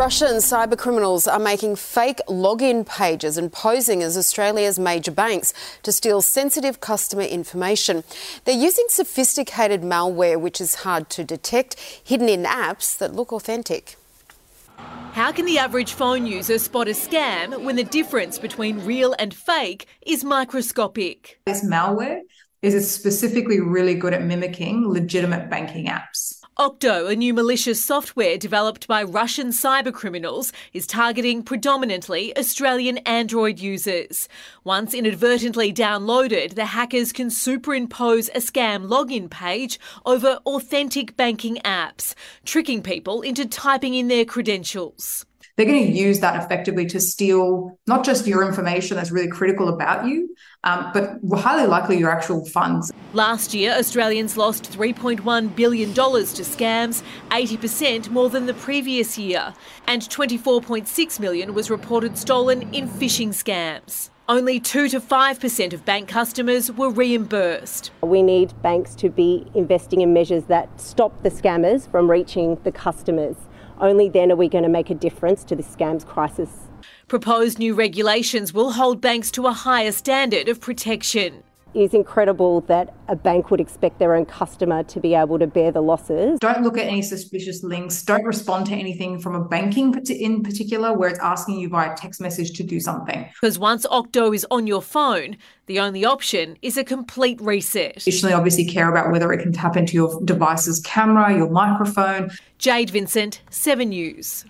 Russian cybercriminals are making fake login pages and posing as Australia's major banks to steal sensitive customer information. They're using sophisticated malware which is hard to detect, hidden in apps that look authentic. How can the average phone user spot a scam when the difference between real and fake is microscopic? This malware is specifically really good at mimicking legitimate banking apps. Octo, a new malicious software developed by Russian cybercriminals, is targeting predominantly Australian Android users. Once inadvertently downloaded, the hackers can superimpose a scam login page over authentic banking apps, tricking people into typing in their credentials they're going to use that effectively to steal not just your information that's really critical about you, um, but highly likely your actual funds. Last year, Australians lost $3.1 billion to scams, 80% more than the previous year, and 24.6 million was reported stolen in phishing scams. Only 2 to 5% of bank customers were reimbursed. We need banks to be investing in measures that stop the scammers from reaching the customers. Only then are we going to make a difference to the scams crisis. Proposed new regulations will hold banks to a higher standard of protection is incredible that a bank would expect their own customer to be able to bear the losses. Don't look at any suspicious links. Don't respond to anything from a banking in particular where it's asking you via text message to do something. Because once Octo is on your phone, the only option is a complete reset. Additionally, obviously care about whether it can tap into your device's camera, your microphone. Jade Vincent, 7 News.